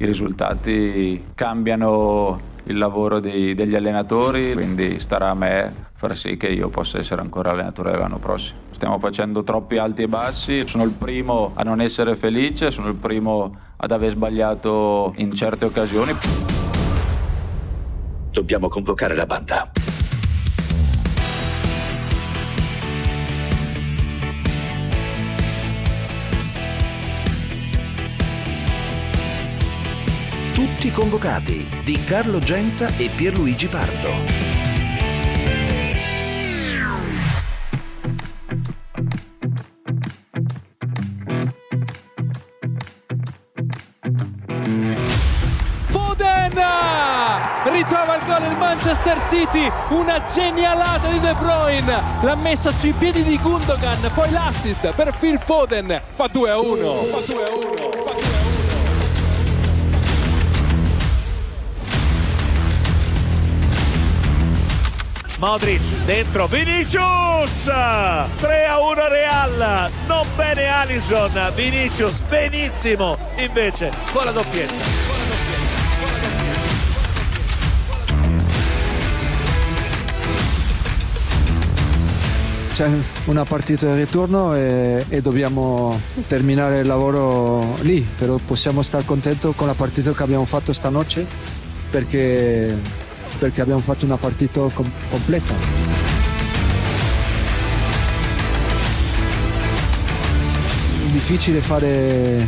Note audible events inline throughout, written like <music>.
i risultati cambiano il lavoro dei, degli allenatori, quindi starà a me far sì che io possa essere ancora allenatore l'anno prossimo. Stiamo facendo troppi alti e bassi, sono il primo a non essere felice, sono il primo ad aver sbagliato in certe occasioni. Dobbiamo convocare la banda. Tutti convocati di Carlo Genta e Pierluigi Pardo. ritrova il gol il Manchester City una genialata di De Bruyne. L'ha messa sui piedi di Gundogan poi l'assist per Phil Foden. Fa 2 a 1 fa 2 a 1 Modric dentro. Vinicius! 3 a 1 Real. Non bene Alison Vinicius benissimo. Invece con la doppietta. C'è una partita di ritorno e, e, dobbiamo terminare il lavoro lì, però possiamo stare contenti con la partita che abbiamo fatto stanotte perché, perché abbiamo fatto una partita com- completa. È difficile fare,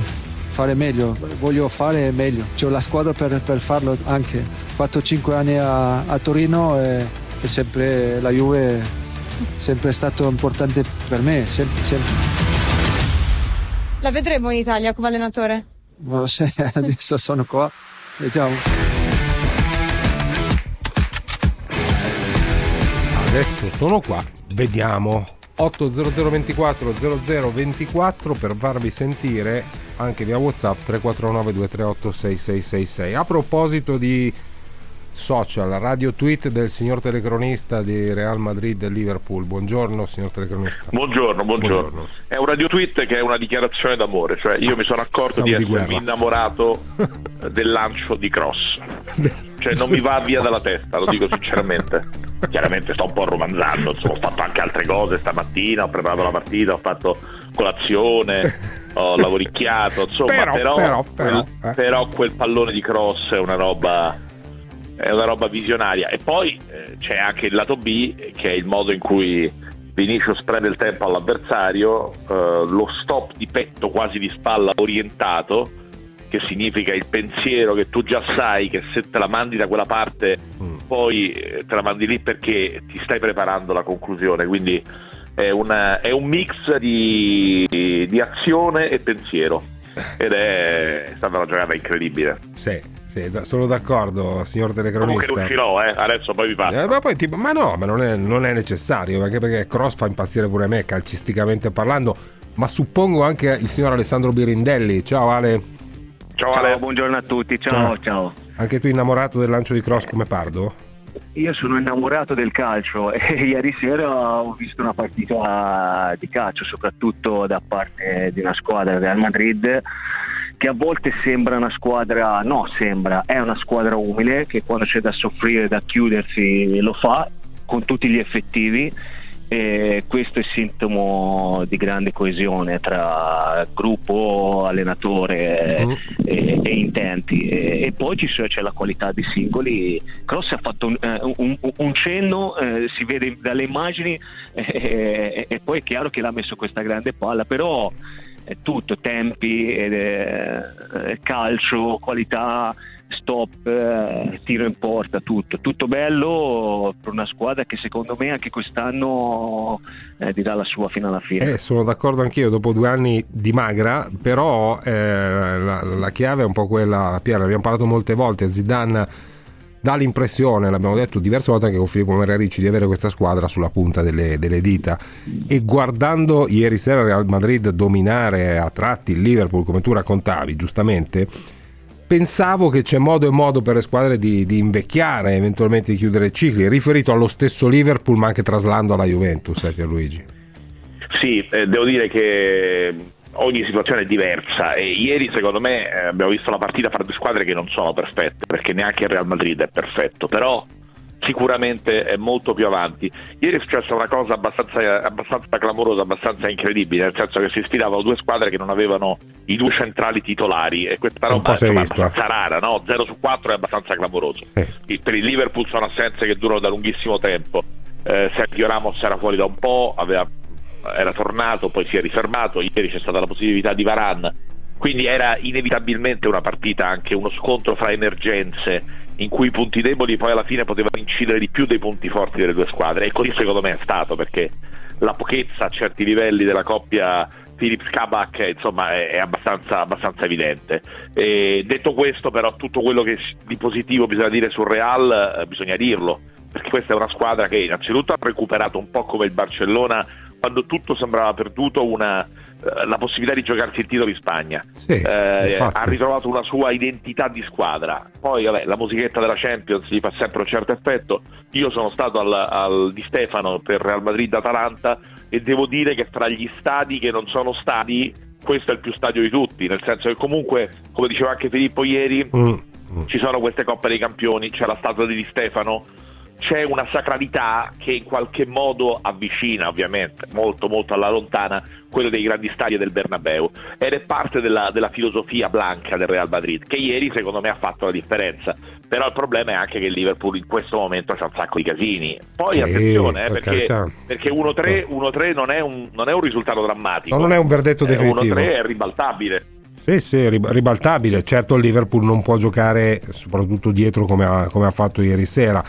fare meglio, voglio fare meglio, ho la squadra per, per farlo anche. Ho fatto 5 anni a, a Torino e, e sempre la Juve sempre stato importante per me, sempre, sempre. La vedremo in Italia come allenatore? Non so, <laughs> adesso sono qua, vediamo. Adesso sono qua, vediamo. 80024 0024 per farvi sentire anche via WhatsApp 349 238 6666. A proposito di social, radio tweet del signor telecronista di Real Madrid e Liverpool. Buongiorno signor telecronista. Buongiorno, buongiorno, buongiorno. È un radio tweet che è una dichiarazione d'amore, cioè io mi sono accorto Siamo di, di essermi innamorato <laughs> del lancio di cross. <laughs> Cioè non mi va via dalla testa, lo dico sinceramente. Chiaramente sto un po' romanzando, insomma, ho fatto anche altre cose stamattina, ho preparato la partita, ho fatto colazione, ho <laughs> lavoricchiato, insomma, però, però, però, però, eh. però quel pallone di cross è una roba è una roba visionaria. E poi eh, c'è anche il lato B, che è il modo in cui Vinicius prende il tempo all'avversario, eh, lo stop di petto quasi di spalla orientato, che significa il pensiero che tu già sai che se te la mandi da quella parte, mm. poi eh, te la mandi lì perché ti stai preparando la conclusione. Quindi è, una, è un mix di, di azione e pensiero ed è, è stata una giocata incredibile. Sì. Sì, sono d'accordo, signor telecronista. Comunque uscirò, eh? adesso poi vi parlo. Eh, ma, poi, tipo, ma no, ma non è, non è, necessario, anche perché Cross fa impazzire pure me, calcisticamente parlando, ma suppongo anche il signor Alessandro Birindelli. Ciao Ale. Ciao Ale. Ciao, buongiorno a tutti, ciao, ciao, ciao. Anche tu innamorato del lancio di Cross come Pardo? Io sono innamorato del calcio <laughs> e ieri sera ho visto una partita di calcio, soprattutto da parte di una squadra del Madrid che a volte sembra una squadra, no sembra, è una squadra umile che quando c'è da soffrire, da chiudersi lo fa con tutti gli effettivi e questo è sintomo di grande coesione tra gruppo, allenatore uh-huh. e, e, intenti e, e poi c'è la qualità dei singoli Cross ha fatto un, eh, un, un cenno eh, si vede dalle immagini <laughs> eh, e poi è chiaro che l'ha messo questa grande palla però è tutto, tempi, eh, calcio, qualità, stop, eh, tiro in porta, tutto. Tutto bello per una squadra che secondo me anche quest'anno eh, dirà la sua fino alla fine. Eh, sono d'accordo anch'io, dopo due anni di magra, però eh, la, la, chiave è un po' quella, Piero, abbiamo parlato molte volte, Zidane dà l'impressione, l'abbiamo detto diverse volte anche con Filippo Marerici, di avere questa squadra sulla punta delle, delle dita. E guardando ieri sera Real Madrid dominare a tratti il Liverpool, come tu raccontavi giustamente, pensavo che c'è modo e modo per le squadre di, di invecchiare, eventualmente di chiudere cicli, riferito allo stesso Liverpool, ma anche traslando alla Juventus, eh, Pierluigi. Sì, eh, devo dire che ogni situazione è diversa e ieri secondo me eh, abbiamo visto la partita fra due squadre che non sono perfette perché neanche il Real Madrid è perfetto però sicuramente è molto più avanti. Ieri è successa una cosa abbastanza, abbastanza, clamorosa, abbastanza incredibile, nel senso che si sfidavano due squadre che non avevano i due centrali titolari e questa roba è abbastanza rara, no? 0 su 4 è abbastanza clamoroso. Eh. Per il Liverpool sono assenze che durano da lunghissimo tempo. Eh, Sergio Ramos era fuori da un po', aveva, era tornato, poi si è rifermato, ieri c'è stata la possibilità di Varan, quindi era inevitabilmente una partita, anche uno scontro fra emergenze in cui i punti deboli poi alla fine potevano incidere di più dei punti forti delle due squadre. E così secondo me è stato perché la pochezza a certi livelli della coppia Philips Kabak insomma è, abbastanza, abbastanza evidente. E detto questo però tutto quello che di positivo bisogna dire sul Real eh, bisogna dirlo perché questa è una squadra che innanzitutto ha recuperato un po' come il Barcellona quando tutto sembrava perduto una, la possibilità di giocarsi il titolo in Spagna. Sì, eh, ha ritrovato una sua identità di squadra. Poi vabbè, la musichetta della Champions gli fa sempre un certo effetto. Io sono stato al, al di Stefano per Real Madrid-Atalanta e devo dire che tra gli stadi che non sono stadi, questo è il più stadio di tutti, nel senso che comunque, come diceva anche Filippo ieri, mm. mm. ci sono queste coppe dei campioni, c'è la statua di Di Stefano c'è una sacralità che in qualche modo avvicina ovviamente molto molto alla lontana quello dei grandi stadi del Bernabeu. Ed è parte della, della, filosofia blanca del Real Madrid che ieri secondo me ha fatto la differenza. Però il problema è anche che il Liverpool in questo momento c'ha un sacco di casini. Poi sì, attenzione eh, perché, perché 1-3, 1-3 non, è un, non, è un, risultato drammatico. No, non è un verdetto eh, definitivo. 1-3 è ribaltabile. Sì, sì, ribaltabile. Certo il Liverpool non può giocare soprattutto dietro come ha, come ha fatto ieri sera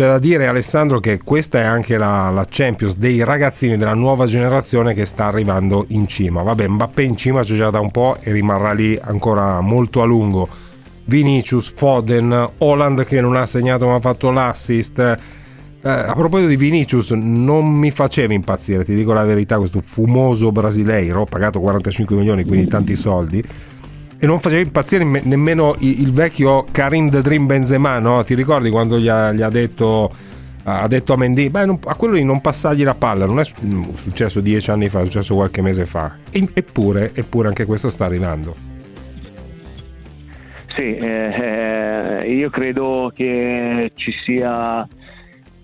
c'è da dire Alessandro che questa è anche la, la, Champions dei ragazzini della nuova generazione che sta arrivando in cima. Vabbè, Mbappé in cima c'è già da un po' e rimarrà lì ancora molto a lungo. Vinicius, Foden, Holland che non ha segnato ma ha fatto l'assist. Eh, a proposito di Vinicius, non mi faceva impazzire, ti dico la verità, questo fumoso brasileiro, pagato 45 milioni, quindi tanti soldi e non faceva impazzire nemmeno il, vecchio Karim The Dream Benzema, no? Ti ricordi quando gli ha, gli ha detto ha detto a Mendy, beh, non, a quello di non passargli la palla, non è successo dieci anni fa, è successo qualche mese fa. E, eppure, eppure anche questo sta arrivando. Sì, eh, eh io credo che ci sia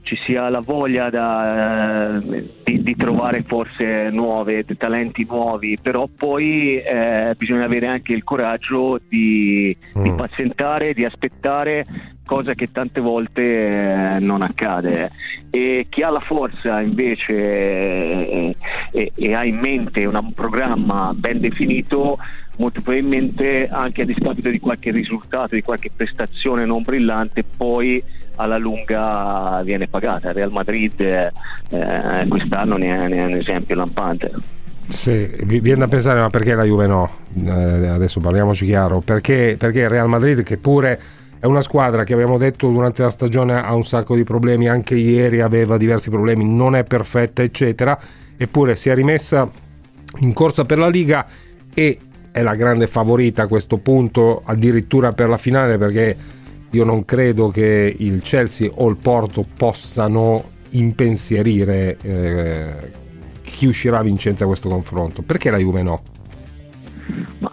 ci sia la voglia da, eh, di, di, trovare forze nuove, talenti nuovi, però poi eh, bisogna avere anche il coraggio di, mm. di pazientare, di aspettare, cosa che tante volte eh, non accade. E chi ha la forza invece eh, e, e ha in mente un programma ben definito, molto probabilmente anche a discapito di qualche risultato, di qualche prestazione non brillante, poi alla lunga viene pagata. Real Madrid eh, quest'anno ne è, ne è, un esempio lampante. Sì, viene da pensare ma perché la Juve no? Eh, adesso parliamoci chiaro, perché, perché il Real Madrid che pure è una squadra che abbiamo detto durante la stagione ha un sacco di problemi, anche ieri aveva diversi problemi, non è perfetta eccetera, eppure si è rimessa in corsa per la Liga e è la grande favorita a questo punto addirittura per la finale perché io non credo che il Chelsea o il Porto possano impensierire eh, chi uscirà vincente da questo confronto. Perché la Juve no?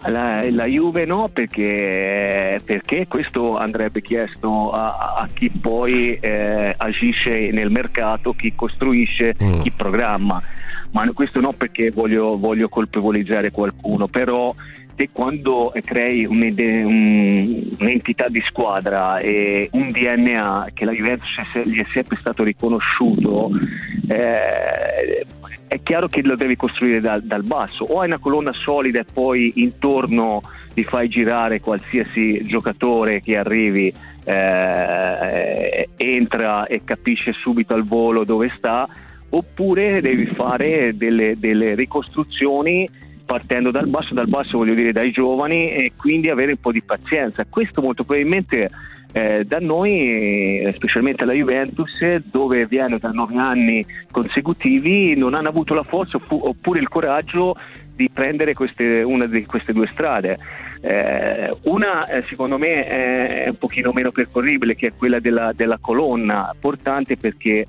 La, la, Juve no perché, perché, questo andrebbe chiesto a, a chi poi eh, agisce nel mercato, chi costruisce, mm. chi programma. Ma questo no perché voglio, voglio colpevolizzare qualcuno, però te quando crei un'entità di squadra e un DNA che la Juventus gli è sempre stato riconosciuto, eh, è chiaro che lo devi costruire dal, dal basso. O hai una colonna solida e poi intorno ti fai girare qualsiasi giocatore che arrivi, eh, entra e capisce subito al volo dove sta, oppure devi fare delle, delle ricostruzioni partendo dal basso, dal basso voglio dire dai giovani e quindi avere un po' di pazienza. Questo molto probabilmente eh, da noi, specialmente alla Juventus, dove viene da nove anni consecutivi, non hanno avuto la forza oppure il coraggio di prendere queste, una di queste due strade. Eh, una eh, secondo me è un pochino meno percorribile che è quella della, della colonna portante perché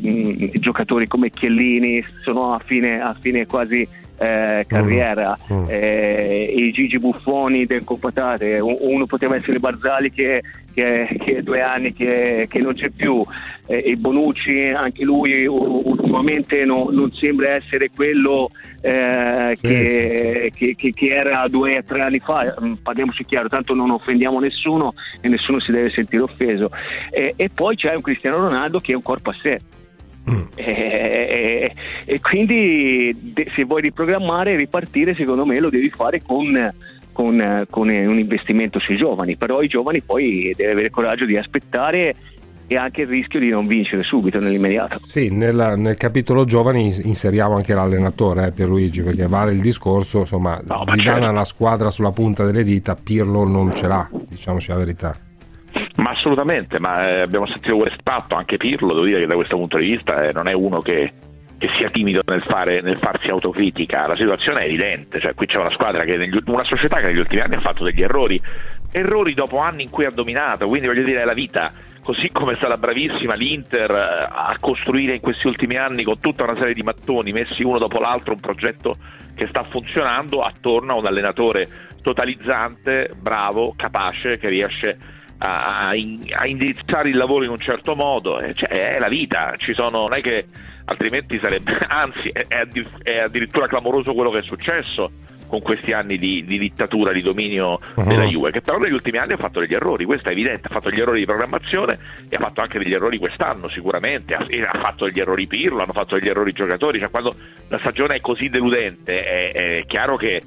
mh, mm, giocatori come Chiellini sono a fine, a fine quasi eh, carriera, mm. mm. eh, i Gigi Buffoni del Copatate, uno poteva essere Barzali che, che, che due anni che, che, non c'è più, eh, e Bonucci anche lui ultimamente no, non sembra essere quello eh, sì, che, sì, sì. che, era due o tre anni fa, mm, parliamoci chiaro, tanto non offendiamo nessuno e nessuno si deve sentire offeso. e poi c'è un Cristiano Ronaldo che è un corpo a sé Mm. E, e, quindi se vuoi riprogrammare e ripartire, secondo me lo devi fare con, con, con, un investimento sui giovani, però i giovani poi devi avere il coraggio di aspettare e anche il rischio di non vincere subito nell'immediato. Sì, nella, nel capitolo giovani inseriamo anche l'allenatore eh, Pierluigi perché vale il discorso, insomma, no, Zidane certo. ha la squadra sulla punta delle dita, Pirlo non ce l'ha, diciamoci la verità. Ma assolutamente, ma eh, abbiamo sentito questo fatto, anche Pirlo, devo dire che da questo punto di vista eh, non è uno che, che sia timido nel, fare, nel, farsi autocritica, la situazione è evidente, cioè qui c'è una squadra che negli, una società che negli ultimi anni ha fatto degli errori, errori dopo anni in cui ha dominato, quindi voglio dire è la vita, così come è stata bravissima l'Inter eh, a costruire in questi ultimi anni con tutta una serie di mattoni messi uno dopo l'altro un progetto che sta funzionando attorno a un allenatore totalizzante, bravo, capace, che riesce a a, a, indirizzare il lavoro in un certo modo, eh, cioè, è la vita, ci sono, non è che altrimenti sarebbe, <laughs> anzi è, è, addirittura clamoroso quello che è successo con questi anni di, di dittatura, di dominio uh-huh. della Juve, che però negli ultimi anni ha fatto degli errori, questo è evidente, ha fatto degli errori di programmazione e ha fatto anche degli errori quest'anno sicuramente, ha, ha fatto degli errori Pirlo, hanno fatto degli errori i giocatori, cioè quando la stagione è così deludente è, è chiaro che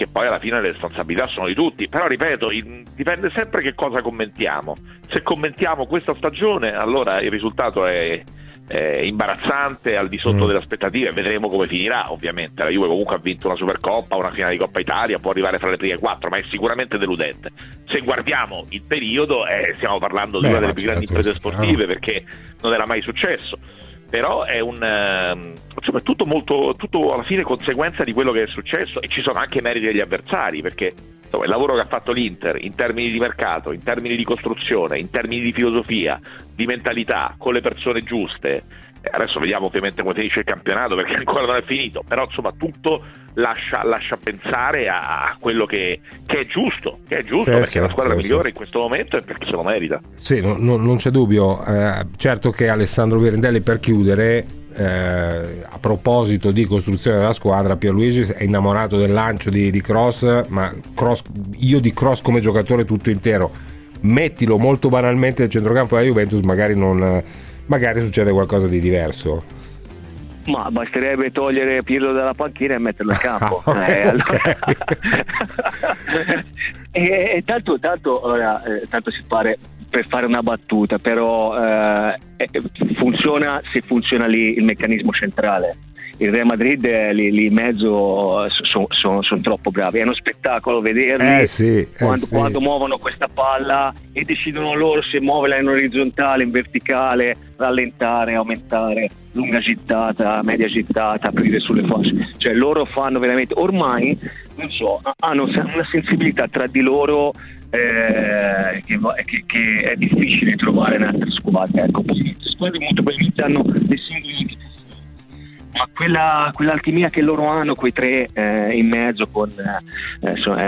che poi alla fine le responsabilità sono di tutti, però ripeto, dipende sempre che cosa commentiamo. Se commentiamo questa stagione, allora il risultato è, è imbarazzante, al di sotto mm. delle aspettative, vedremo come finirà ovviamente. La Juve comunque ha vinto una Supercoppa, una finale di Coppa Italia, può arrivare fra le prime quattro, ma è sicuramente deludente. Se guardiamo il periodo, eh, stiamo parlando di una delle più grandi certo, imprese sportive perché non era mai successo però è un ehm, insomma, tutto molto tutto alla fine conseguenza di quello che è successo e ci sono anche meriti degli avversari perché insomma, il lavoro che ha fatto l'Inter in termini di mercato, in termini di costruzione, in termini di filosofia, di mentalità, con le persone giuste adesso vediamo ovviamente come finisce il campionato perché <laughs> ancora non è finito, però insomma tutto lascia, lascia pensare a quello che, che, è giusto, che è giusto sì, perché è la squadra sì, migliore in questo momento e perché se lo merita. Sì, no, no, non c'è dubbio, eh, certo che Alessandro Virendelli per chiudere eh, a proposito di costruzione della squadra, Pierluigi è innamorato del lancio di, di Cross, ma cross, io di Cross come giocatore tutto intero, mettilo molto banalmente nel centrocampo della Juventus, magari non magari succede qualcosa di diverso. Ma basterebbe togliere Pirlo dalla panchina e metterlo in campo. <laughs> Ah, eh, allora... <laughs> e, e, tanto, tanto, ora, eh, tanto si pare per fare una battuta, però eh, eh funziona se funziona lì il meccanismo centrale il Real Madrid lì, lì in mezzo sono son, son troppo bravi. È uno spettacolo vederli eh sì, quando, eh quando sì. muovono questa palla e decidono loro se muoverla in orizzontale, in verticale, rallentare, aumentare, lunga gittata, media gittata, aprire sulle fasce. Cioè loro fanno veramente, ormai, non so, hanno una sensibilità tra di loro eh, che, che, che, è difficile trovare in altre squadre. Ecco, squadre molto probabilmente hanno dei singoli ma quella, quell'alchimia che loro hanno, quei tre eh, in mezzo, con, eh, insomma,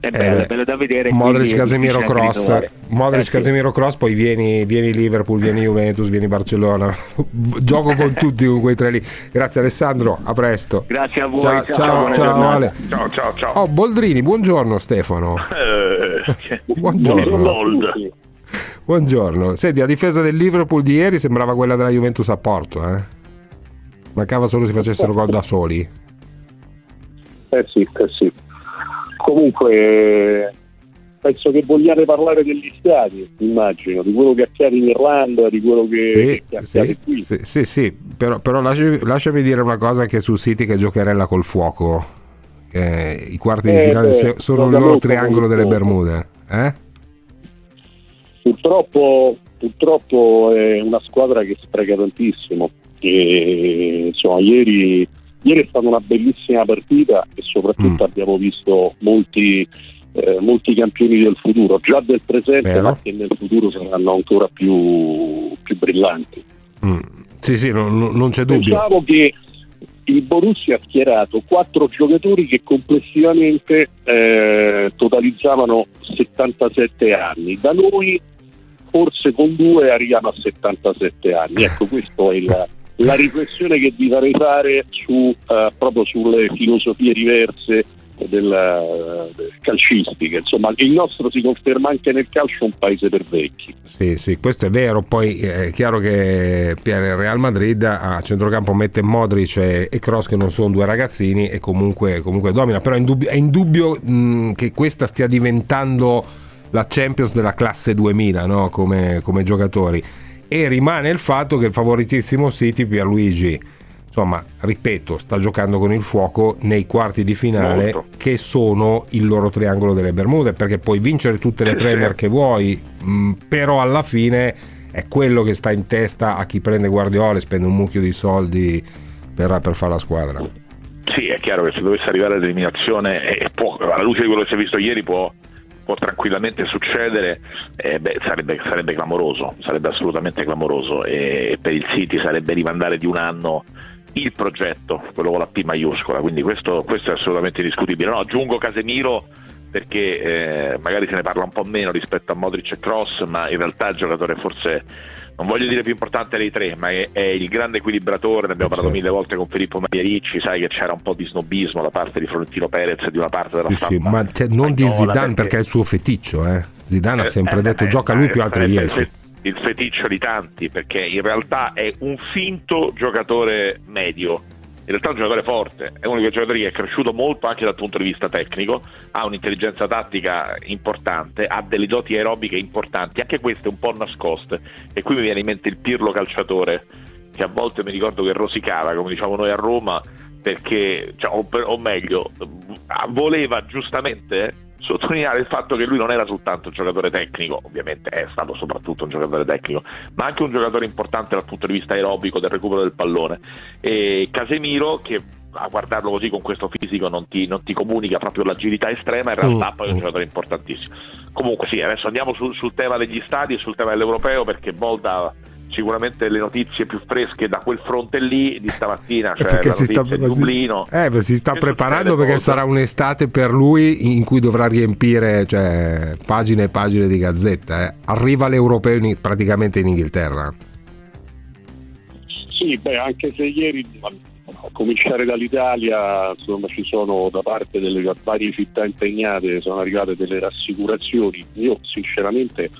è, bello, eh, è bello da vedere. Modric, Casemiro, Cross, Modric, eh, Casemiro, Cross, poi vieni, vieni, Liverpool, vieni Juventus, vieni Barcellona. <laughs> Gioco con tutti con quei tre lì. Grazie Alessandro, a presto. Grazie a voi. Ciao, ciao, ciao, Ale. ciao, ciao, ciao. Oh, Boldrini, buongiorno Stefano. <laughs> Eh, buongiorno. Buongiorno. Senti, la difesa del Liverpool di ieri sembrava quella della Juventus a Porto, eh? Mancava solo si facessero gol da soli. Eh sì, eh sì. Comunque penso che vogliate parlare degli stati, immagino, di quello che accade in Irlanda, di quello che, sì, che accade sì, qui. Sì, sì, sì, però, però lasciami, lasciami, dire una cosa anche su City che giocherella col fuoco. Eh, I quarti di eh, finale beh, sono il loro triangolo delle Bermude. Eh? Purtroppo, purtroppo è una squadra che spreca tantissimo che insomma, ieri, ieri, è stata una bellissima partita e soprattutto mm. abbiamo visto molti, eh, molti, campioni del futuro, già del presente, Vero. ma che nel futuro saranno ancora più, più brillanti. Mm. Sì, sì, non, non c'è dubbio. Pensavo che, il Borussia ha schierato quattro giocatori che complessivamente eh, totalizzavano 77 anni. Da noi forse con due arriviamo a 77 anni. Ecco, questa è il, <laughs> la riflessione che vi farei fare su, uh, proprio sulle filosofie diverse del, del calcistiche. Insomma, il nostro si conferma anche nel calcio un paese per vecchi. Sì, sì, questo è vero. Poi è chiaro che il Real Madrid a centrocampo mette Modric e, Cross che non sono due ragazzini e comunque, comunque domina. Però è indubbio, è indubbio mh, che questa stia diventando la Champions della classe 2000 no? come, come giocatori. E rimane il fatto che il favoritissimo City, Pierluigi, insomma, ripeto, sta giocando con il fuoco nei quarti di finale Molto. che sono il loro triangolo delle Bermude, perché puoi vincere tutte le Premier che vuoi, mh, mm, però alla fine è quello che sta in testa a chi prende Guardiola e spende un mucchio di soldi per, per fare la squadra. Sì, è chiaro che se dovesse arrivare all'eliminazione, e può, alla luce di quello che si è visto ieri, può, può tranquillamente succedere, eh, beh, sarebbe, sarebbe, clamoroso, sarebbe assolutamente clamoroso e per il City sarebbe rimandare di un anno il progetto, quello con la P maiuscola, quindi questo, questo è assolutamente indiscutibile. No, aggiungo Casemiro perché eh, magari se ne parla un po' meno rispetto a Modric e Cross, ma in realtà il giocatore forse non voglio dire più importante dei tre, ma è, è il grande equilibratore, ne abbiamo parlato mille volte con Filippo Magliaricci, sai che c'era un po' di snobismo da parte di Florentino Perez e di una parte della sì, stampa. Sì, ma cioè, non di Zidane perché... è il suo feticcio, eh. Zidane eh, ha sempre eh, detto eh, gioca lui più altri dieci il feticcio di tanti perché in realtà è un finto giocatore medio in realtà è un giocatore forte, è uno di quei giocatori che è cresciuto molto anche dal punto di vista tecnico, ha un'intelligenza tattica importante, ha delle doti aerobiche importanti, anche queste un po' nascoste. E qui mi viene in mente il Pirlo calciatore, che a volte mi ricordo che rosicava, come diciamo noi a Roma, perché, cioè, o, o meglio, voleva giustamente sottolineare il fatto che lui non era soltanto un giocatore tecnico, ovviamente è stato soprattutto un giocatore tecnico, ma anche un giocatore importante dal punto di vista aerobico del recupero del pallone. E Casemiro, che a guardarlo così con questo fisico non ti, non ti comunica proprio l'agilità estrema, in realtà mm. poi è un giocatore importantissimo. Comunque sì, adesso andiamo sul, sul tema degli stadi e sul tema dell'europeo perché Volta sicuramente le notizie più fresche da quel fronte lì di stamattina, cioè perché si sta, di Dublino. Eh, si sta preparando perché cosa. sarà un'estate per lui in cui dovrà riempire cioè, pagine e pagine di gazzetta. Eh. Arriva l'europeo in, praticamente in Inghilterra. Sì, beh, anche se ieri a cominciare dall'Italia insomma, ci sono da parte delle varie città impegnate sono arrivate delle rassicurazioni. Io sinceramente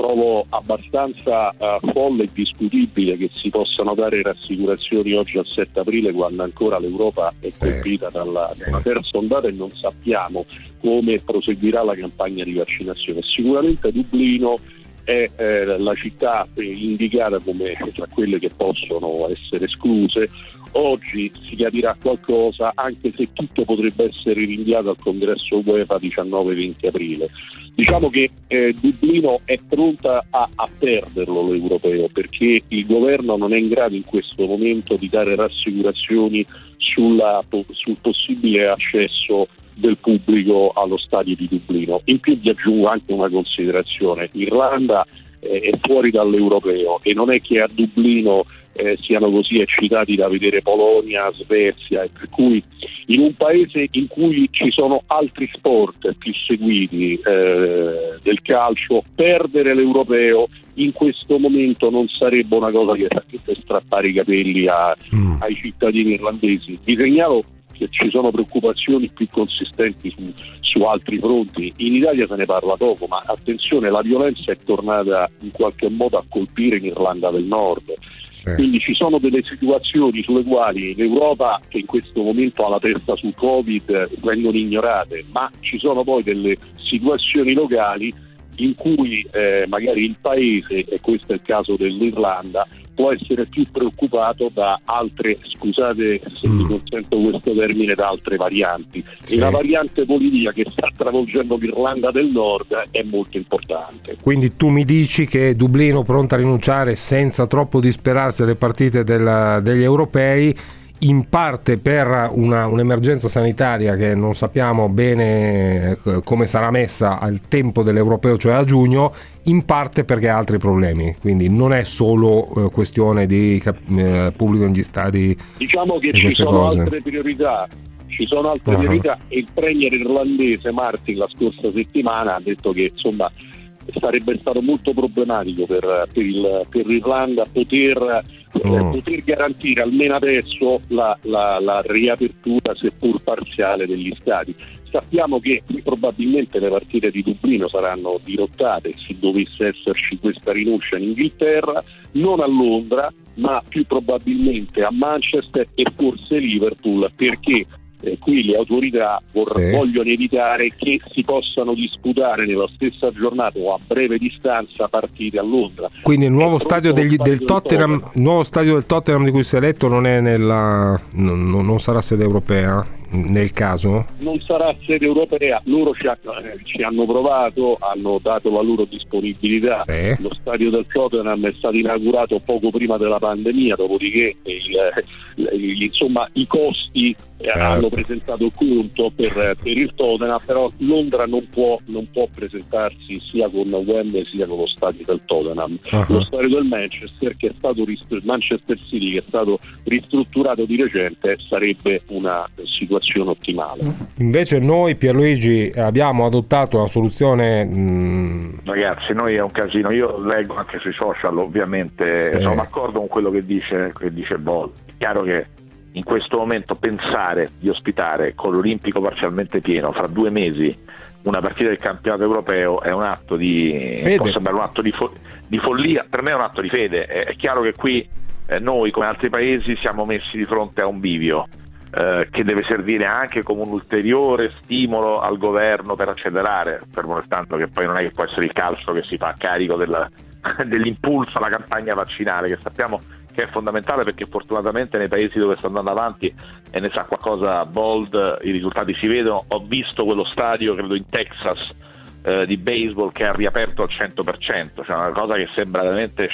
trovo abbastanza uh, folle e discutibile che si possano dare rassicurazioni oggi al 7 aprile quando ancora l'Europa è colpita dalla, dalla terza ondata e non sappiamo come proseguirà la campagna di vaccinazione. Sicuramente Dublino è eh, la città indicata come tra quelle che possono essere escluse. Oggi si capirà qualcosa, anche se tutto potrebbe essere rinviato al congresso UEFA 19-20 aprile. Diciamo che eh, Dublino è pronta a, a, perderlo l'europeo perché il governo non è in grado in questo momento di dare rassicurazioni sulla, sul possibile accesso del pubblico allo stadio di Dublino. In più vi aggiungo anche una considerazione, Irlanda eh, è fuori dall'europeo e non è che a Dublino eh, siano così eccitati da vedere Polonia, Svezia, e per cui in un paese in cui ci sono altri sport più seguiti eh, del calcio, perdere l'europeo in questo momento non sarebbe una cosa che per strappare i capelli a, mm. ai cittadini irlandesi. Vi segnalo che ci sono preoccupazioni più consistenti su, su, altri fronti. In Italia se ne parla poco, ma attenzione, la violenza è tornata in qualche modo a colpire in Irlanda del Nord. Sì. Quindi ci sono delle situazioni sulle quali l'Europa, che in questo momento ha la testa sul Covid, vengono ignorate, ma ci sono poi delle situazioni locali in cui eh, magari il paese, e questo è il caso dell'Irlanda, può essere più preoccupato da altre, scusate se mm. mi consento questo termine, da altre varianti. Sì. E la variante politica che sta travolgendo l'Irlanda del Nord è molto importante. Quindi tu mi dici che Dublino pronta a rinunciare senza troppo disperarsi alle partite della, degli europei in parte per una, un'emergenza sanitaria che non sappiamo bene eh, come sarà messa al tempo dell'europeo, cioè a giugno, in parte perché ha altri problemi. Quindi non è solo eh, questione di eh, pubblico negli stadi. Diciamo che ci sono cose. altre priorità. Ci sono altre uh-huh. priorità e il premier irlandese Martin la scorsa settimana ha detto che insomma sarebbe stato molto problematico per, per, il, per l'Irlanda poter, eh, oh. poter, garantire almeno adesso la, la, la, riapertura seppur parziale degli stati. Sappiamo che probabilmente le partite di Dublino saranno dirottate se dovesse esserci questa rinuncia in Inghilterra, non a Londra, ma più probabilmente a Manchester e forse Liverpool perché eh, qui le autorità vor- sì. vogliono evitare che si possano disputare nella stessa giornata o a breve distanza partite a Londra. Quindi il nuovo stadio, degli, stadio del, Tottenham, Tottenham. nuovo stadio del Tottenham di cui si è eletto non, è nella, non, non sarà sede europea? Nel caso? Non sarà sede europea, loro ci, hanno, eh, ci hanno provato, hanno dato la loro disponibilità. Sì. Lo stadio del Tottenham è stato inaugurato poco prima della pandemia, dopodiché il, il, insomma, i costi certo. hanno presentato conto per, per, il Tottenham, però Londra non può, non può, presentarsi sia con Wembley sia con lo stadio del Tottenham. Uh-huh. Lo stadio del Manchester, che è stato Manchester City, che è stato ristrutturato di recente, sarebbe una situazione ottimale. Invece noi, Pierluigi, abbiamo adottato una soluzione... Mh... Ragazzi, noi è un casino, io leggo anche sui social, ovviamente, sì. sono d'accordo con quello che dice, che dice Boll. È chiaro che in questo momento pensare di ospitare con l'Olimpico parzialmente pieno fra due mesi una partita del campionato europeo è un atto di un atto di, fo- di, follia, per me è un atto di fede. È, è chiaro che qui eh, noi, come altri paesi, siamo messi di fronte a un bivio. Eh, che deve servire anche come un ulteriore stimolo al governo per accelerare, fermo restando che poi non è che può essere il calcio che si fa carico della, <laughs> dell'impulso alla campagna vaccinale, che sappiamo che è fondamentale perché fortunatamente nei paesi dove sta andando avanti e ne sa qualcosa Bold, i risultati si vedono. Ho visto quello stadio, credo in Texas, eh, di baseball che ha riaperto al 100%, cioè una cosa che sembra veramente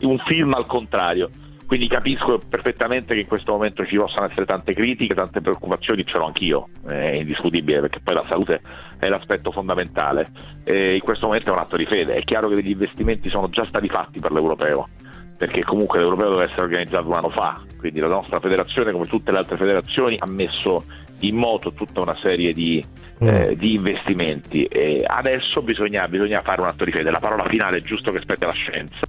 un film al contrario. Quindi capisco perfettamente che in questo momento ci possano essere tante critiche, tante preoccupazioni, ce l'ho anch'io, è indiscutibile perché poi la salute è l'aspetto fondamentale. E in questo momento è un atto di fede, è chiaro che degli investimenti sono già stati fatti per l'europeo perché comunque l'europeo deve essere organizzato un anno fa, quindi la nostra federazione come tutte le altre federazioni ha messo in moto tutta una serie di, mm. eh, di investimenti. E adesso bisogna, bisogna, fare un atto di fede, la parola finale è giusto che spetti alla scienza,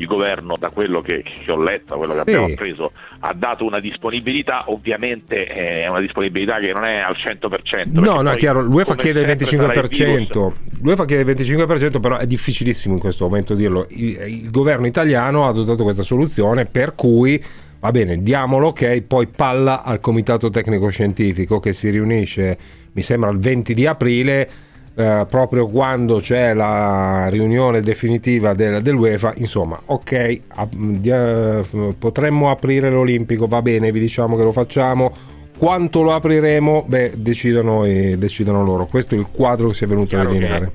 il governo da quello che, che ho letto, da quello che abbiamo sì. appreso ha dato una disponibilità, ovviamente è una disponibilità che non è al 100%. No, no, è chiaro, l'UEFA chiede il 25%, l'UEFA chiede il 25%, però è difficilissimo in questo momento dirlo. Il, il governo italiano ha adottato questa soluzione per cui va bene, diamolo ok, poi palla al comitato tecnico scientifico che si riunisce, mi sembra il 20 di aprile eh, proprio quando c'è la riunione definitiva del, dell'UEFA, insomma, ok, uh, potremmo aprire l'Olimpico, va bene, vi diciamo che lo facciamo. Quanto lo apriremo? Beh, decidono, decidono loro. Questo è il quadro che si è venuto a delineare.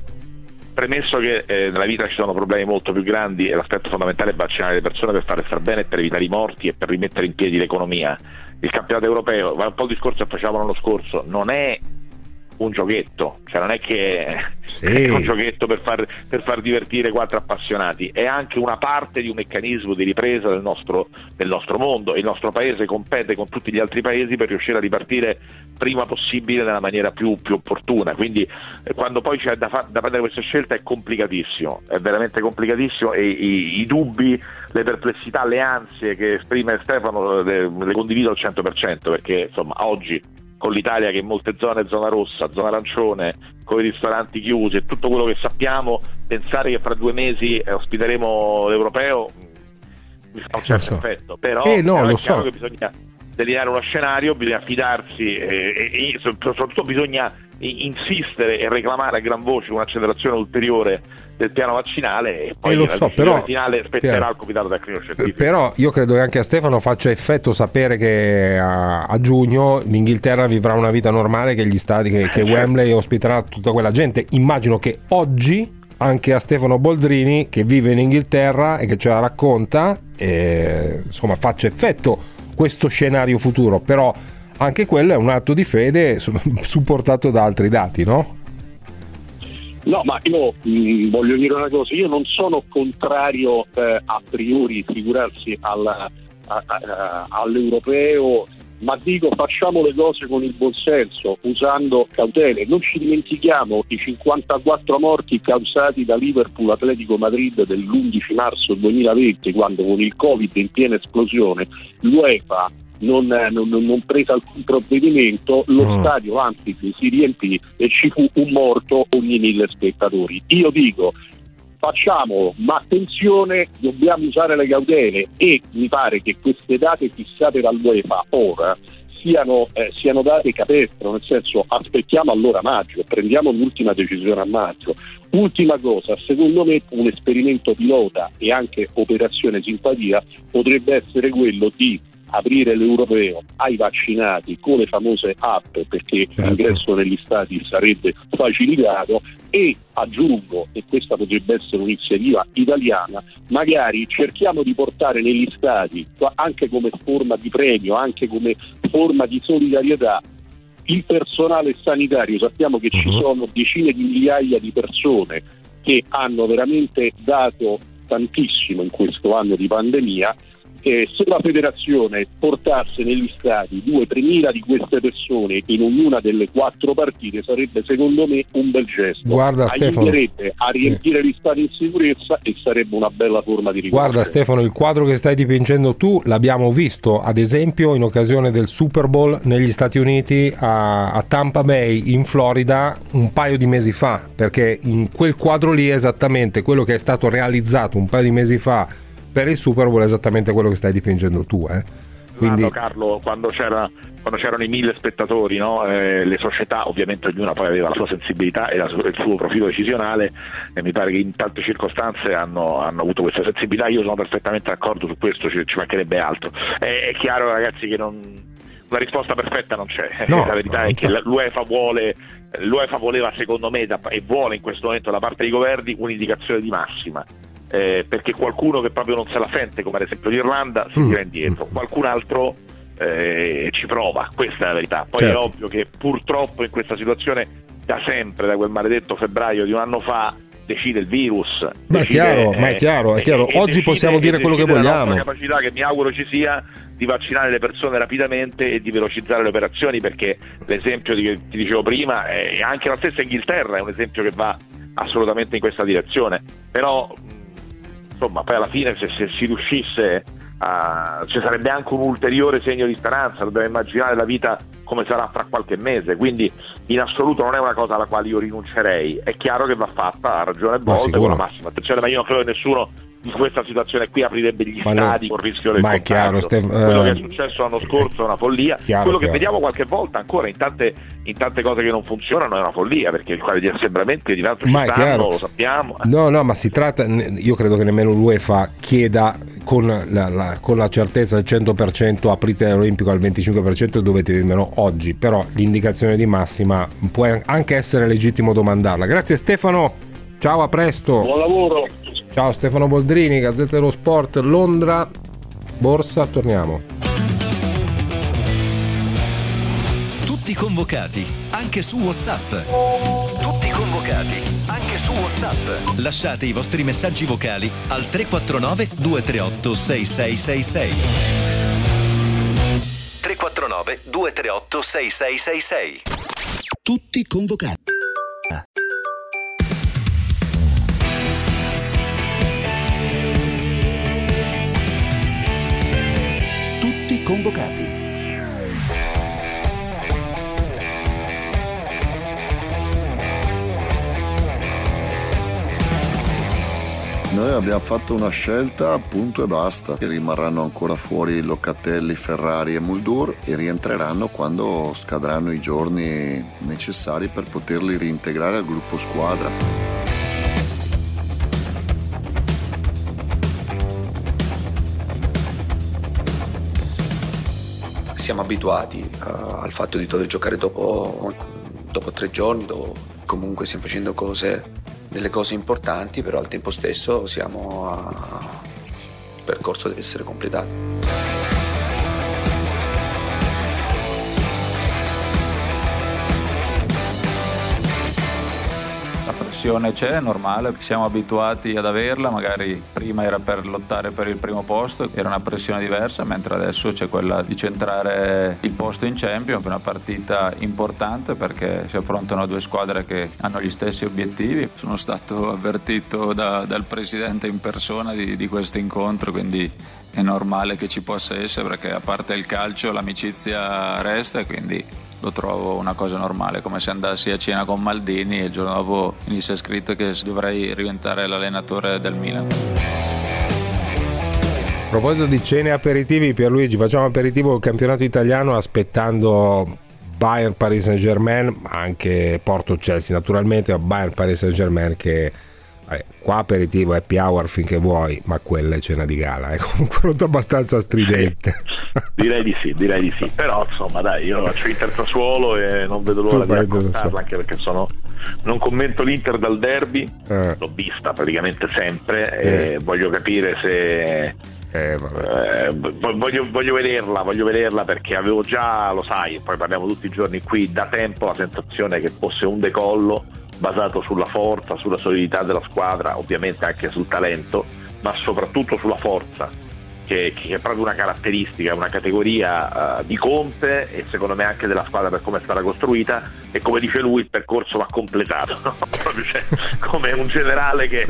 Premesso che eh, nella vita ci sono problemi molto più grandi e l'aspetto fondamentale è vaccinare le persone per fare star bene, per evitare i morti e per rimettere in piedi l'economia. Il campionato europeo, va un po' il discorso che facevamo l'anno scorso, non è un giochetto, cioè non è che sì. è un giochetto per far, per far, divertire quattro appassionati, è anche una parte di un meccanismo di ripresa del nostro, del nostro mondo. Il nostro paese compete con tutti gli altri paesi per riuscire a ripartire prima possibile nella maniera più, più opportuna. Quindi eh, quando poi c'è da, fa, da, prendere questa scelta è complicatissimo, è veramente complicatissimo e i, i dubbi, le perplessità, le ansie che esprime Stefano le, le condivido al 100% perché insomma oggi con l'Italia che in molte zone è zona rossa, zona arancione, con i ristoranti chiusi e tutto quello che sappiamo, pensare che fra due mesi eh, ospiteremo l'europeo mm, mi fa un certo so. effetto, però, eh, no, però è chiaro so. che bisogna delineare uno scenario, bisogna fidarsi e, e, e soprattutto bisogna insistere e reclamare a gran voce un'accelerazione ulteriore del piano vaccinale e poi eh, lo so, però, finale spetterà al comitato tecnico scientifico. Però io credo che anche a Stefano faccia effetto sapere che a, a giugno l'Inghilterra vivrà una vita normale, che gli stati, che, che Wembley ospiterà tutta quella gente. Immagino che oggi anche a Stefano Boldrini che vive in Inghilterra e che ce la racconta, eh, insomma faccia effetto questo scenario futuro, però anche quello è un atto di fede <laughs> supportato da altri dati, no? No, ma io mh, mm, voglio dire una cosa, io non sono contrario eh, a priori, figurarsi al, a, a, all'europeo, ma dico facciamo le cose con il buonsenso, usando cautele. Non ci dimentichiamo i 54 morti causati da Liverpool Atletico Madrid dell'11 marzo 2020, quando con il Covid in piena esplosione l'UEFA non, non, non prese alcun provvedimento, lo mm. stadio Anfield si riempì e ci fu un morto ogni mille spettatori. Io dico facciamo, ma attenzione, dobbiamo usare le cautele e mi pare che queste date fissate dall'UEFA ora siano, eh, siano date capestro, nel senso aspettiamo allora maggio, prendiamo l'ultima decisione a maggio. Ultima cosa, secondo me un esperimento pilota e anche operazione simpatia potrebbe essere quello di aprire l'europeo ai vaccinati con le famose app perché certo. l'ingresso negli stati sarebbe facilitato e aggiungo, e questa potrebbe essere un'iniziativa italiana, magari cerchiamo di portare negli stati anche come forma di premio, anche come forma di solidarietà il personale sanitario, sappiamo che ci mhm. sono decine di migliaia di persone che hanno veramente dato tantissimo in questo anno di pandemia eh, se la federazione portasse negli stadi 2-3 mila di queste persone in ognuna delle quattro partite sarebbe secondo me un bel gesto. Guarda Stefano. a riempire sì. gli stadi in sicurezza e sarebbe una bella forma di ricordo. Guarda Stefano, il quadro che stai dipingendo tu l'abbiamo visto ad esempio in occasione del Super Bowl negli Stati Uniti a, a Tampa Bay in Florida un paio di mesi fa, perché in quel quadro lì è esattamente quello che è stato realizzato un paio di mesi fa per il Super Bowl è esattamente quello che stai dipingendo tu. Eh? Quindi... Carlo, quando, c'era, quando, c'erano i mille spettatori, no? eh, le società, ovviamente ognuna poi aveva la sua sensibilità e la, il suo profilo decisionale e mi pare che in tante circostanze hanno, hanno avuto questa sensibilità. Io sono perfettamente d'accordo su questo, ci, ci mancherebbe altro. È, è, chiaro ragazzi che non, una risposta perfetta non c'è, no, <laughs> la verità no, è che l'UEFA vuole l'UEFA voleva secondo me e vuole in questo momento da parte dei governi un'indicazione di massima eh, perché qualcuno che proprio non se la sente, come ad esempio l'Irlanda, si mm. tira indietro, qualcun altro eh, ci prova, questa è la verità. Poi certo. è ovvio che purtroppo in questa situazione da sempre, da quel maledetto febbraio di un anno fa, decide il virus. Ma, decide, è, chiaro, eh, ma è chiaro, è chiaro. Oggi decide, possiamo dire quello che vogliamo. La capacità che mi auguro ci sia di vaccinare le persone rapidamente e di velocizzare le operazioni perché l'esempio che ti dicevo prima, è anche la stessa Inghilterra è un esempio che va assolutamente in questa direzione. Però insomma poi alla fine se, se si riuscisse a, ci sarebbe anche un ulteriore segno di speranza, dobbiamo immaginare la vita come sarà fra qualche mese, quindi in assoluto non è una cosa alla quale io rinuncerei, è chiaro che va fatta a ragione volte con la massima attenzione, ma io non credo che nessuno in questa situazione qui aprirebbe gli ma stadi no, con rischio del ma è chiaro, Stef- quello che è eh, successo l'anno scorso è una follia. chiaro, quello chiaro. che vediamo qualche volta ancora in tante, in tante, cose che non funzionano è una follia perché il quale di assembramenti di tanto ma ci stanno, lo sappiamo no no ma si tratta io credo che nemmeno l'UEFA chieda con la, la, con la certezza del 100% aprite l'Olimpico al 25% e dovete dirmelo oggi però l'indicazione di massima può anche essere legittimo domandarla grazie Stefano ciao a presto buon lavoro Ciao Stefano Boldrini, Gazzetta dello Sport, Londra, Borsa, torniamo. Tutti convocati, anche su WhatsApp. Tutti convocati, anche su WhatsApp. Lasciate i vostri messaggi vocali al 349 238 6666. 349 238 6666. Tutti convocati. convocati. Noi abbiamo fatto una scelta, punto e basta. Rimarranno ancora fuori Locatelli, Ferrari e Muldur e rientreranno quando scadranno i giorni necessari per poterli reintegrare al gruppo squadra. siamo abituati uh, al fatto di dover giocare dopo, dopo tre giorni, dopo, comunque stiamo facendo cose, delle cose importanti, però al tempo stesso siamo a... il percorso deve essere completato. Pressione c'è, è normale, siamo abituati ad averla, magari prima era per lottare per il primo posto, era una pressione diversa, mentre adesso c'è quella di centrare il posto in Champions, una partita importante perché si affrontano due squadre che hanno gli stessi obiettivi. Sono stato avvertito da, dal presidente in persona di, di questo incontro, quindi è normale che ci possa essere perché a parte il calcio l'amicizia resta e quindi lo trovo una cosa normale, come se andassi a cena con Maldini e il giorno dopo venisse scritto che dovrei diventare l'allenatore del Milan. A proposito di cene e aperitivi, Pierluigi, facciamo aperitivo il campionato italiano aspettando Bayern Paris Saint Germain, ma anche Porto Chelsea, naturalmente Bayern Paris Saint Germain che Vabbè, qua aperitivo happy hour finché vuoi, ma quella è cena di gala, <laughs> è comunque molto abbastanza stridente. <laughs> direi di sì, direi di sì. Però insomma dai, io faccio Inter Sassuolo e non vedo l'ora tu di raccontarla anche perché sono non commento l'Inter dal derby, eh. l'ho vista praticamente sempre eh. e voglio capire se eh, eh, voglio, voglio, vederla, voglio vederla perché avevo già, lo sai, poi parliamo tutti i giorni qui, da tempo la sensazione che fosse un decollo basato sulla forza, sulla solidità della squadra, ovviamente anche sul talento, ma soprattutto sulla forza, che, che è proprio una caratteristica, una categoria uh, di Conte e secondo me anche della squadra per come è stata costruita e come dice lui il percorso va completato, <laughs> no? cioè, come un generale che,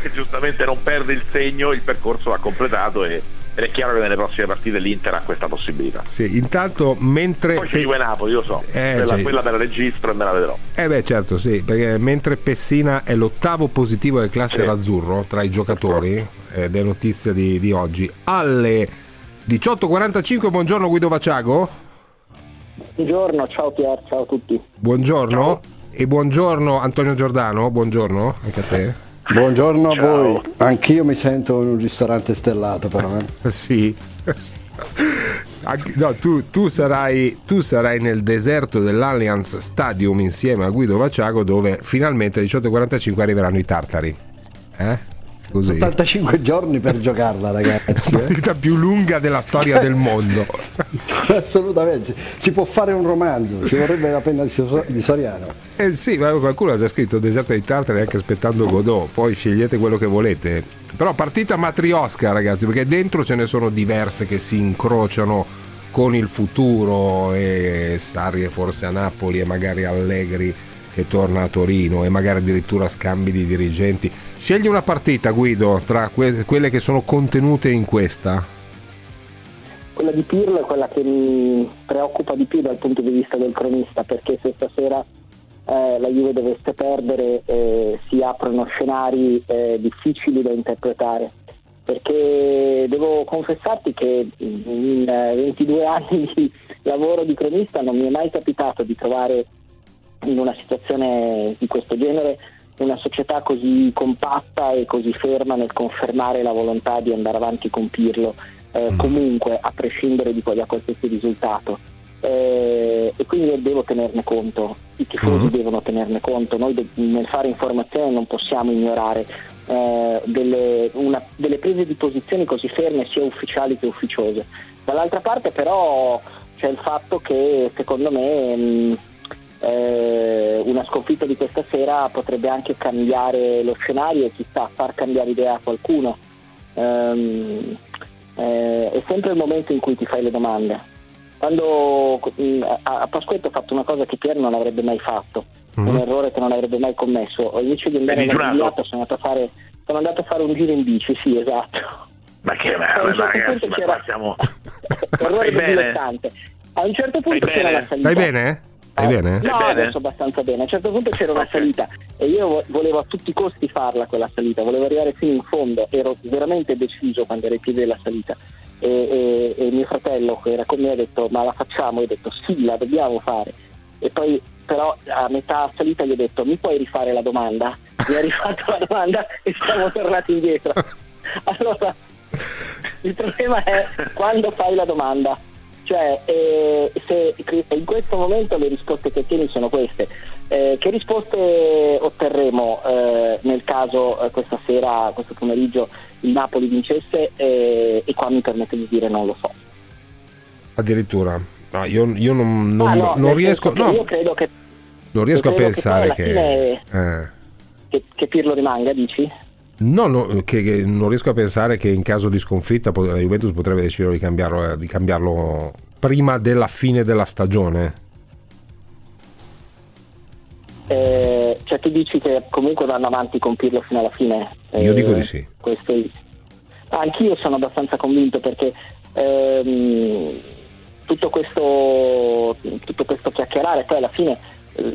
che giustamente non perde il segno, il percorso va completato e ed è chiaro che nelle prossime partite l'Inter ha questa possibilità. Sì, intanto mentre... Poi c'è Juve Napoli, io so, eh, quella, cioè... quella, me la registro e me la vedrò. Eh beh certo, sì, perché mentre Pessina è l'ottavo positivo del cluster sì. azzurro tra i giocatori, ed è notizia di, di oggi, alle 18.45, buongiorno Guido Vaciago. Buongiorno, ciao Pier, ciao a tutti. Buongiorno ciao. e buongiorno Antonio Giordano, buongiorno anche a te. Buongiorno Ciao. a voi, anch'io mi sento in un ristorante stellato però. Eh. <laughs> sì. No, tu, tu, sarai, tu, sarai, nel deserto dell'Allianz Stadium insieme a Guido Vaciago dove finalmente alle 18.45 arriveranno i tartari. Eh? Così. 85 giorni per giocarla, ragazzi. La partita eh. più lunga della storia del mondo. <laughs> Assolutamente. Si può fare un romanzo, ci vorrebbe la penna di Soriano. Eh sì, ma qualcuno ha già scritto Deserto di Tartari anche aspettando Godot, poi scegliete quello che volete. Però partita matriosca, ragazzi, perché dentro ce ne sono diverse che si incrociano con il futuro e Sarri forse a Napoli e magari Allegri che torna a Torino e magari addirittura scambi di dirigenti. Scegli una partita, Guido, tra que- quelle che sono contenute in questa. Quella di Pirlo è quella che mi preoccupa di più dal punto di vista del cronista, perché se stasera eh, la Juve dovesse perdere eh, si aprono scenari eh, difficili da interpretare. Perché devo confessarti che in 22 <laughs> anni di lavoro di cronista non mi è mai capitato di trovare in una situazione di questo genere una società così compatta e così ferma nel confermare la volontà di andare avanti con Pirlo, eh, mm. comunque a prescindere di, da qualsiasi risultato. Eh, e quindi devo tenerne conto, i tifosi mm. devono tenerne conto, noi de- nel fare informazione non possiamo ignorare eh, delle, una, delle prese di posizioni così ferme sia ufficiali che ufficiose. Dall'altra parte però c'è il fatto che secondo me mh, eh, una sconfitta di questa sera potrebbe anche cambiare lo scenario e chissà far cambiare idea a qualcuno. Um, eh, è sempre il momento in cui ti fai le domande. Quando mh, mm, a, a Pasquetto ho fatto una cosa che Pier non avrebbe mai fatto, mm-hmm. un errore che non avrebbe mai commesso. Invece di andare alla biliardo sono andato a fare sono andato a fare un giro in bici, sì, esatto. Ma che merda, certo ragazzi, ma qua siamo... <laughs> errore dilettante. A un certo punto c'era la salita. Stai bene? Stai bene? No, adesso abbastanza bene. A un certo punto c'era una salita e io volevo a tutti i costi farla quella salita, volevo arrivare fino in fondo, ero veramente deciso quando ero ai piedi della salita. E, e, e, mio fratello che era con me ha detto ma la facciamo? Io ho detto sì, la dobbiamo fare. E poi però a metà salita gli ho detto mi puoi rifare la domanda? Mi ha rifatto la domanda e siamo tornati indietro. <laughs> Allora, il problema è quando fai la domanda cioè, eh, se in questo momento le risposte che ottieni sono queste. Eh, che risposte otterremo eh, nel caso eh, questa sera, questo pomeriggio, il Napoli vincesse? Eh, e qua mi permetto di dire non lo so. Addirittura, no, io, io, non, non, ah, no, non riesco, no, io credo che, non riesco a pensare che... che... Eh. che, che Pirlo rimanga, dici? No, no che, che non riesco a pensare che in caso di sconfitta la Juventus potrebbe decidere di cambiarlo, di cambiarlo prima della fine della stagione. Eh, cioè tu dici che comunque vanno avanti con Pirlo fino alla fine? Io dico di sì. Questo, anch'io sono abbastanza convinto perché ehm, tutto, questo, tutto questo chiacchierare poi alla fine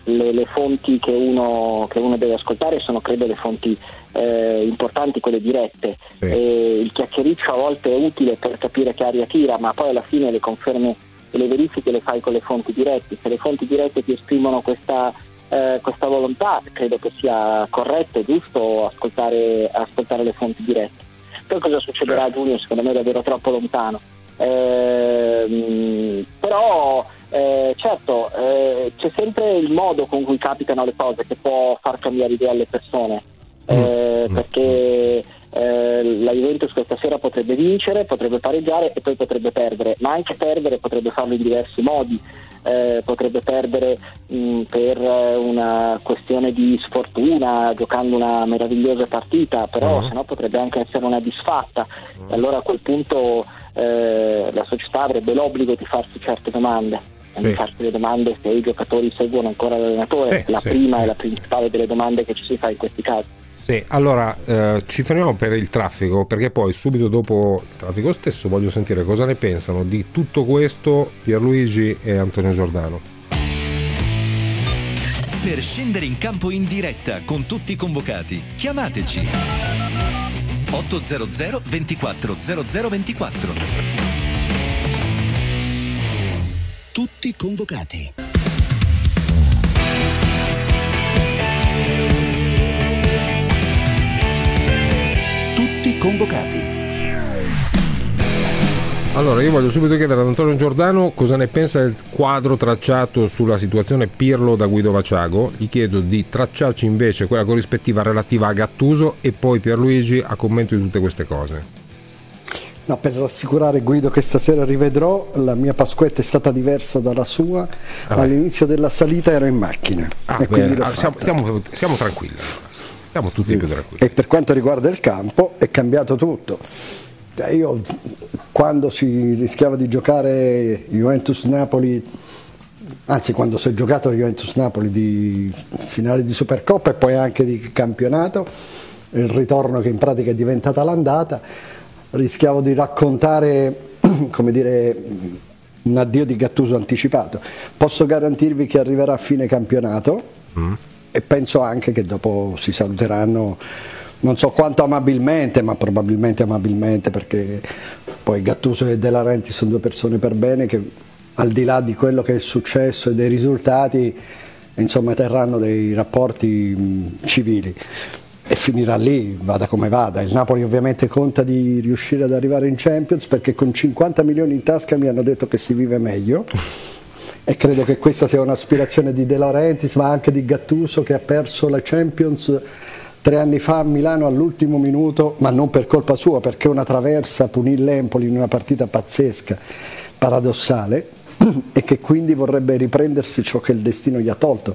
le, le fonti che uno, che uno, deve ascoltare sono credo le fonti eh, importanti, quelle dirette. Sì. il chiacchiericcio a volte è utile per capire che aria tira, ma poi alla fine le conferme e le verifiche le fai con le fonti dirette. Se le fonti dirette ti esprimono questa, eh, questa volontà, credo che sia corretto e giusto ascoltare, ascoltare le fonti dirette. Poi cosa succederà a giugno secondo me è davvero troppo lontano. Eh, però eh, certo eh, c'è sempre il modo con cui capitano le cose che può far cambiare idea alle persone eh, mm. perché eh, la Juventus questa sera potrebbe vincere, potrebbe pareggiare e poi potrebbe perdere, ma anche perdere potrebbe farlo in diversi modi. Eh, potrebbe perdere mh, per una questione di sfortuna giocando una meravigliosa partita, però uh-huh. se no potrebbe anche essere una disfatta e allora a quel punto eh, la società avrebbe l'obbligo di farsi certe domande sì. di farsi le domande se i giocatori seguono ancora l'allenatore, sì, la sì. prima e la principale delle domande che ci si fa in questi casi. Sì, allora eh, ci fermiamo per il traffico perché poi subito dopo il traffico stesso voglio sentire cosa ne pensano di tutto questo Pierluigi e Antonio Giordano. Per scendere in campo in diretta con tutti i convocati, chiamateci 800 24 0024 tutti convocati. Tutti convocati. Allora, io voglio subito chiedere ad Antonio Giordano cosa ne pensa del quadro tracciato sulla situazione Pirlo da Guido Vaciago. Gli chiedo di tracciarci invece quella corrispettiva relativa a Gattuso e poi Pierluigi a commento di tutte queste cose. No, per rassicurare Guido che stasera rivedrò, la mia Pasquetta è stata diversa dalla sua. Ah All'inizio della salita ero in macchina. Ah, e quindi ah, siamo, siamo, siamo, tranquilli. Siamo tutti più tranquilli. E per quanto riguarda il campo è cambiato tutto. Eh, io quando si rischiava di giocare Juventus-Napoli, anzi quando si è giocato Juventus-Napoli di finale di Supercoppa e poi anche di campionato, il ritorno che in pratica è diventata l'andata, rischiavo di raccontare, <clears throat> come dire, un addio di Gattuso anticipato. Posso garantirvi che arriverà a fine campionato mm. e penso anche che dopo si saluteranno, non so quanto amabilmente, ma probabilmente amabilmente perché poi Gattuso e De Laurenti sono due persone per bene che al di là di quello che è successo e dei risultati, insomma, terranno dei rapporti mh, civili e finirà lì, vada come vada. Il Napoli ovviamente conta di riuscire ad arrivare in Champions perché con 50 milioni in tasca mi hanno detto che si vive meglio e credo che questa sia un'aspirazione di De Laurentiis ma anche di Gattuso che ha perso la Champions tre anni fa a Milano all'ultimo minuto, ma non per colpa sua perché una traversa punì l'Empoli in una partita pazzesca, paradossale e che quindi vorrebbe riprendersi ciò che il destino gli ha tolto,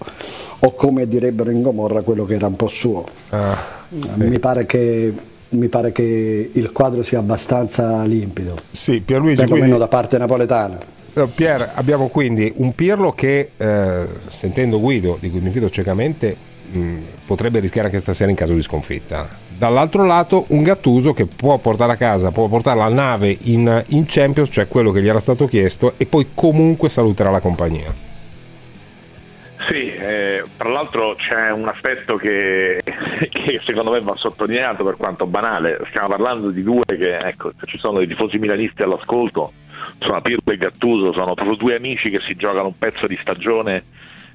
o come direbbero in Gomorra quello che era un po' suo. Ah, sì. mi, pare che, mi, pare che, il quadro sia abbastanza limpido, sì, Pierluigi, perlomeno quindi... da parte napoletana. Pier, abbiamo quindi un Pirlo che, eh, sentendo Guido, di cui mi fido ciecamente, mh, potrebbe rischiare anche stasera in caso di sconfitta dall'altro lato un Gattuso che può portare a casa, può portare la nave in, in Champions, cioè quello che gli era stato chiesto, e poi comunque saluterà la compagnia. Sì, eh, tra l'altro c'è un aspetto che, che, secondo me va sottolineato per quanto banale, stiamo parlando di due che, ecco, ci sono dei tifosi milanisti all'ascolto, sono Pirlo e Gattuso, sono proprio due amici che si giocano un pezzo di stagione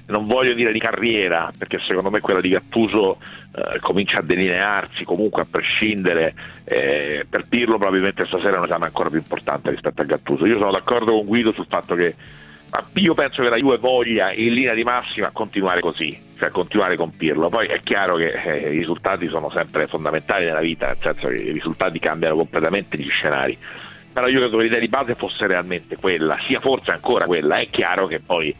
non voglio dire di carriera, perché secondo me quella di Gattuso eh, comincia a delinearsi comunque a prescindere, eh, per Pirlo probabilmente stasera è un esame ancora più importante rispetto a Gattuso. Io sono d'accordo con Guido sul fatto che io penso che la Juve voglia in linea di massima continuare così, cioè continuare con Pirlo. Poi è chiaro che eh, i risultati sono sempre fondamentali nella vita, nel senso che i risultati cambiano completamente gli scenari. Però io credo che l'idea di base fosse realmente quella, sia forse ancora quella. È chiaro che poi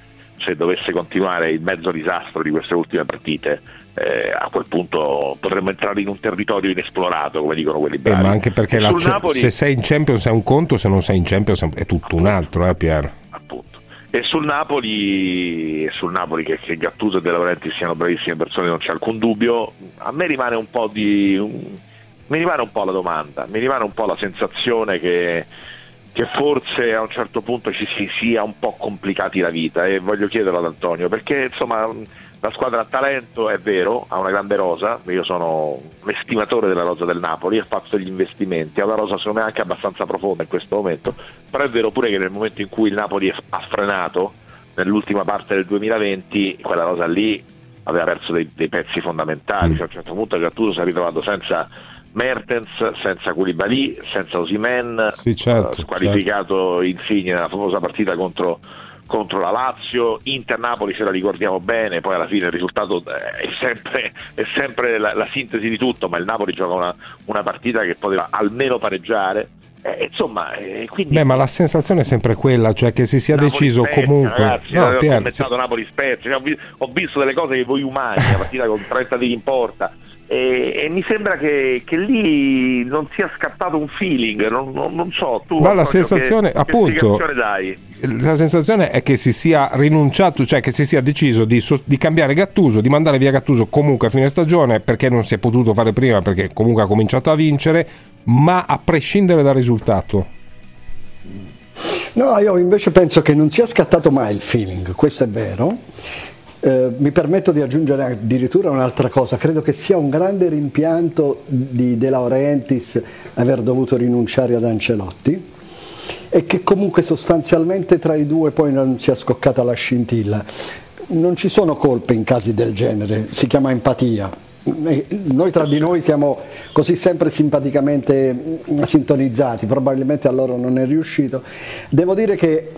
se dovesse continuare il mezzo disastro di queste ultime partite, eh, a quel punto potremmo entrare in un territorio inesplorato, come dicono quelli bravi. Eh, ma anche perché la, Napoli... se sei in Champions è un conto, se non sei in Champions è tutto un altro, eh Pier? Appunto. E sul Napoli, sul Napoli che, che Gattuso e De Laurenti siano bravissime persone, non c'è alcun dubbio. A me rimane un po' di. Un, mi rimane un po' la domanda, mi rimane un po' la sensazione che, che forse a un certo punto ci si sia un po' complicati la vita e voglio chiederlo ad Antonio perché insomma la squadra ha talento, è vero, ha una grande rosa, io sono un estimatore della rosa del Napoli, ha fatto degli investimenti, ha una rosa secondo me anche abbastanza profonda in questo momento, però è vero pure che nel momento in cui il Napoli ha frenato, nell'ultima parte del 2020, quella rosa lì aveva perso dei, dei pezzi fondamentali, mm. cioè, a un certo punto Gattuso si è ritrovato senza Mertens, senza Koulibaly, senza Osimen, sì, certo, squalificato certo. Insigne nella famosa partita contro contro la Lazio, Inter-Napoli se la ricordiamo bene, poi alla fine il risultato eh, è sempre, è sempre la, la, sintesi di tutto, ma il Napoli gioca una, una partita che poteva almeno pareggiare. Eh, insomma, eh, quindi... Beh, ma la sensazione è sempre quella, cioè che si sia Napoli deciso Spezia, comunque. Ragazzi, no, ho Pier, sì. Napoli Spezia, cioè, ho, visto, ho, visto delle cose che voi umani, la partita con 30 tiri in porta. E, e, mi sembra che, che, lì non sia scattato un feeling, non, non, non so, tu Ma la sensazione, che, appunto, che dai? la sensazione è che si sia rinunciato, cioè che si sia deciso di, di, cambiare Gattuso, di mandare via Gattuso comunque a fine stagione perché non si è potuto fare prima, perché comunque ha cominciato a vincere, ma a prescindere dal risultato. No, io invece penso che non sia scattato mai il feeling, questo è vero eh, mi permetto di aggiungere addirittura un'altra cosa, credo che sia un grande rimpianto di De Laurentiis aver dovuto rinunciare ad Ancelotti e che comunque sostanzialmente tra i due poi non sia scoccata la scintilla. Non ci sono colpe in casi del genere, si chiama empatia. Noi tra di noi siamo così sempre simpaticamente sintonizzati, probabilmente a loro non è riuscito. Devo dire che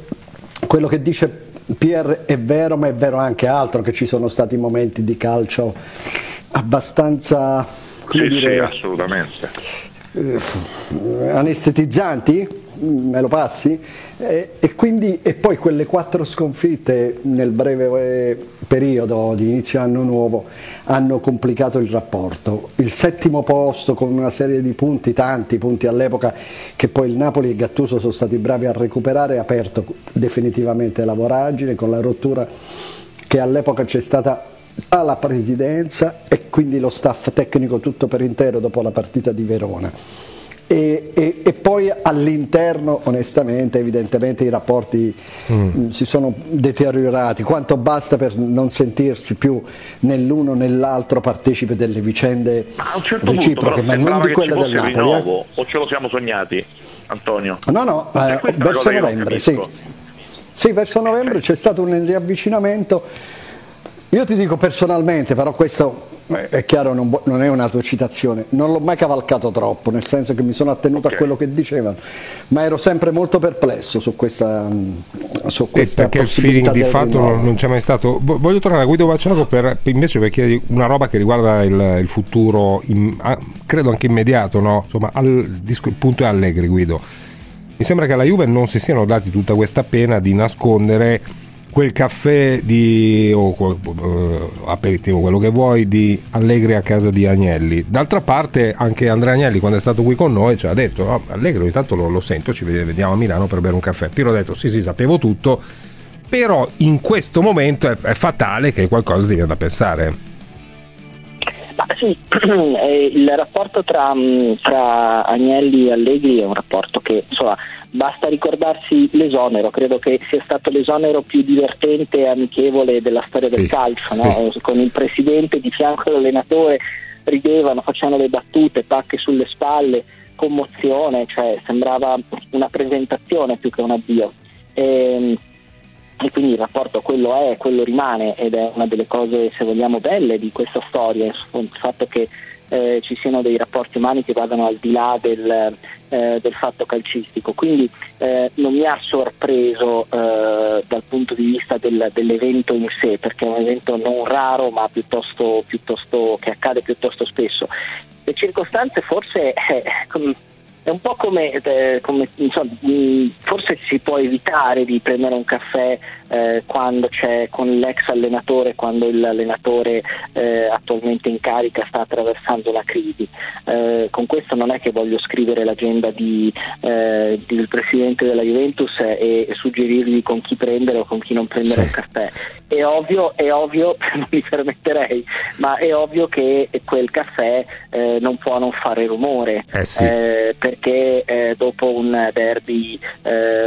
quello che dice Pier è vero, ma è vero anche altro, che ci sono stati momenti di calcio abbastanza... Sì, dire, sì, assolutamente. Eh, anestetizzanti? me lo passi? E, e, quindi, e poi quelle quattro sconfitte nel breve periodo di inizio anno nuovo hanno complicato il rapporto. Il settimo posto con una serie di punti, tanti punti all'epoca, che poi il Napoli e Gattuso sono stati bravi a recuperare, ha aperto definitivamente la voragine con la rottura che all'epoca c'è stata alla presidenza e quindi lo staff tecnico tutto per intero dopo la partita di Verona e, e, e, poi all'interno onestamente evidentemente i rapporti mm. si sono deteriorati quanto basta per non sentirsi più nell'uno o nell'altro partecipe delle vicende ma a un certo reciproche punto, ma non di quelle del Napoli rinnovo, eh? o ce lo siamo sognati Antonio? no no eh, verso novembre sì. sì verso novembre c'è stato un riavvicinamento io ti dico personalmente, però questo è chiaro, non, non, è una tua citazione, non l'ho mai cavalcato troppo, nel senso che mi sono attenuto okay. a quello che dicevano, ma ero sempre molto perplesso su questa, su questa perché il feeling di fatto non, non, c'è mai stato. Voglio tornare a Guido Vacciago per, invece per chiedere una roba che riguarda il, il futuro, in, credo anche immediato, no? Insomma, al, il punto è Allegri Guido. Mi sembra che alla Juve non si siano dati tutta questa pena di nascondere quel caffè di o uh, aperitivo, quello che vuoi, di Allegri a casa di Agnelli. D'altra parte anche Andrea Agnelli quando è stato qui con noi ci ha detto oh, Allegri ogni tanto lo, lo, sento, ci vediamo a Milano per bere un caffè. Piero ha detto sì sì sapevo tutto, però in questo momento è, è fatale che qualcosa ti viene da pensare. Ma sì, <clears throat> il rapporto tra, tra Agnelli e Allegri è un rapporto che insomma basta ricordarsi l'esonero, credo che sia stato l'esonero più divertente e amichevole della storia sì, del calcio, sì. no? con il presidente di fianco all'allenatore, ridevano, facevano le battute, pacche sulle spalle, commozione, cioè sembrava una presentazione più che un addio. E, ehm, e quindi il rapporto quello è, quello rimane ed è una delle cose, se vogliamo, belle di questa storia, il fatto che eh, ci siano dei rapporti umani che vadano al di là del, eh, del fatto calcistico. Quindi eh, non mi ha sorpreso eh, dal punto di vista del, dell'evento in sé, perché è un evento non raro ma piuttosto, piuttosto che accade piuttosto spesso. Le circostanze forse eh, è un po' come, eh, come insomma, forse si può evitare di prendere un caffè eh, quando c'è con l'ex allenatore, quando l'allenatore eh, attualmente in carica sta attraversando la crisi. Eh, con questo non è che voglio scrivere l'agenda di, eh, del presidente della Juventus e, e, suggerirgli con chi prendere o con chi non prendere sì. un caffè. È ovvio, è ovvio, <laughs> non mi permetterei, ma è ovvio che quel caffè eh, non può non fare rumore sì. Perché dopo un derby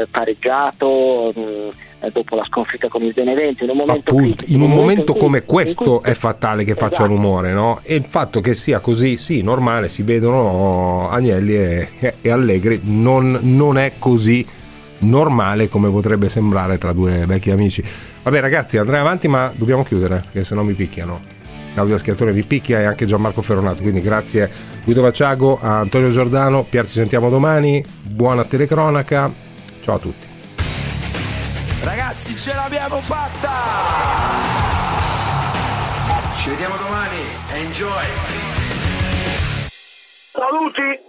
pareggiato mh, mm, eh, dopo la sconfitta con il Benevento in un momento, Appunto, critico, in un momento, come questo è fatale che faccia esatto. rumore no? e il fatto che sia così sì normale si vedono Agnelli e, e Allegri non, non è così normale come potrebbe sembrare tra due vecchi amici vabbè ragazzi andrei avanti ma dobbiamo chiudere perché se no mi picchiano Claudio Schiattore vi picchia e anche Gianmarco Ferronato quindi grazie Guido Vacciago a Antonio Giordano Pier ci sentiamo domani buona telecronaca ciao a tutti Ragazzi, ce l'abbiamo fatta! Ci vediamo domani. Enjoy! Saluti!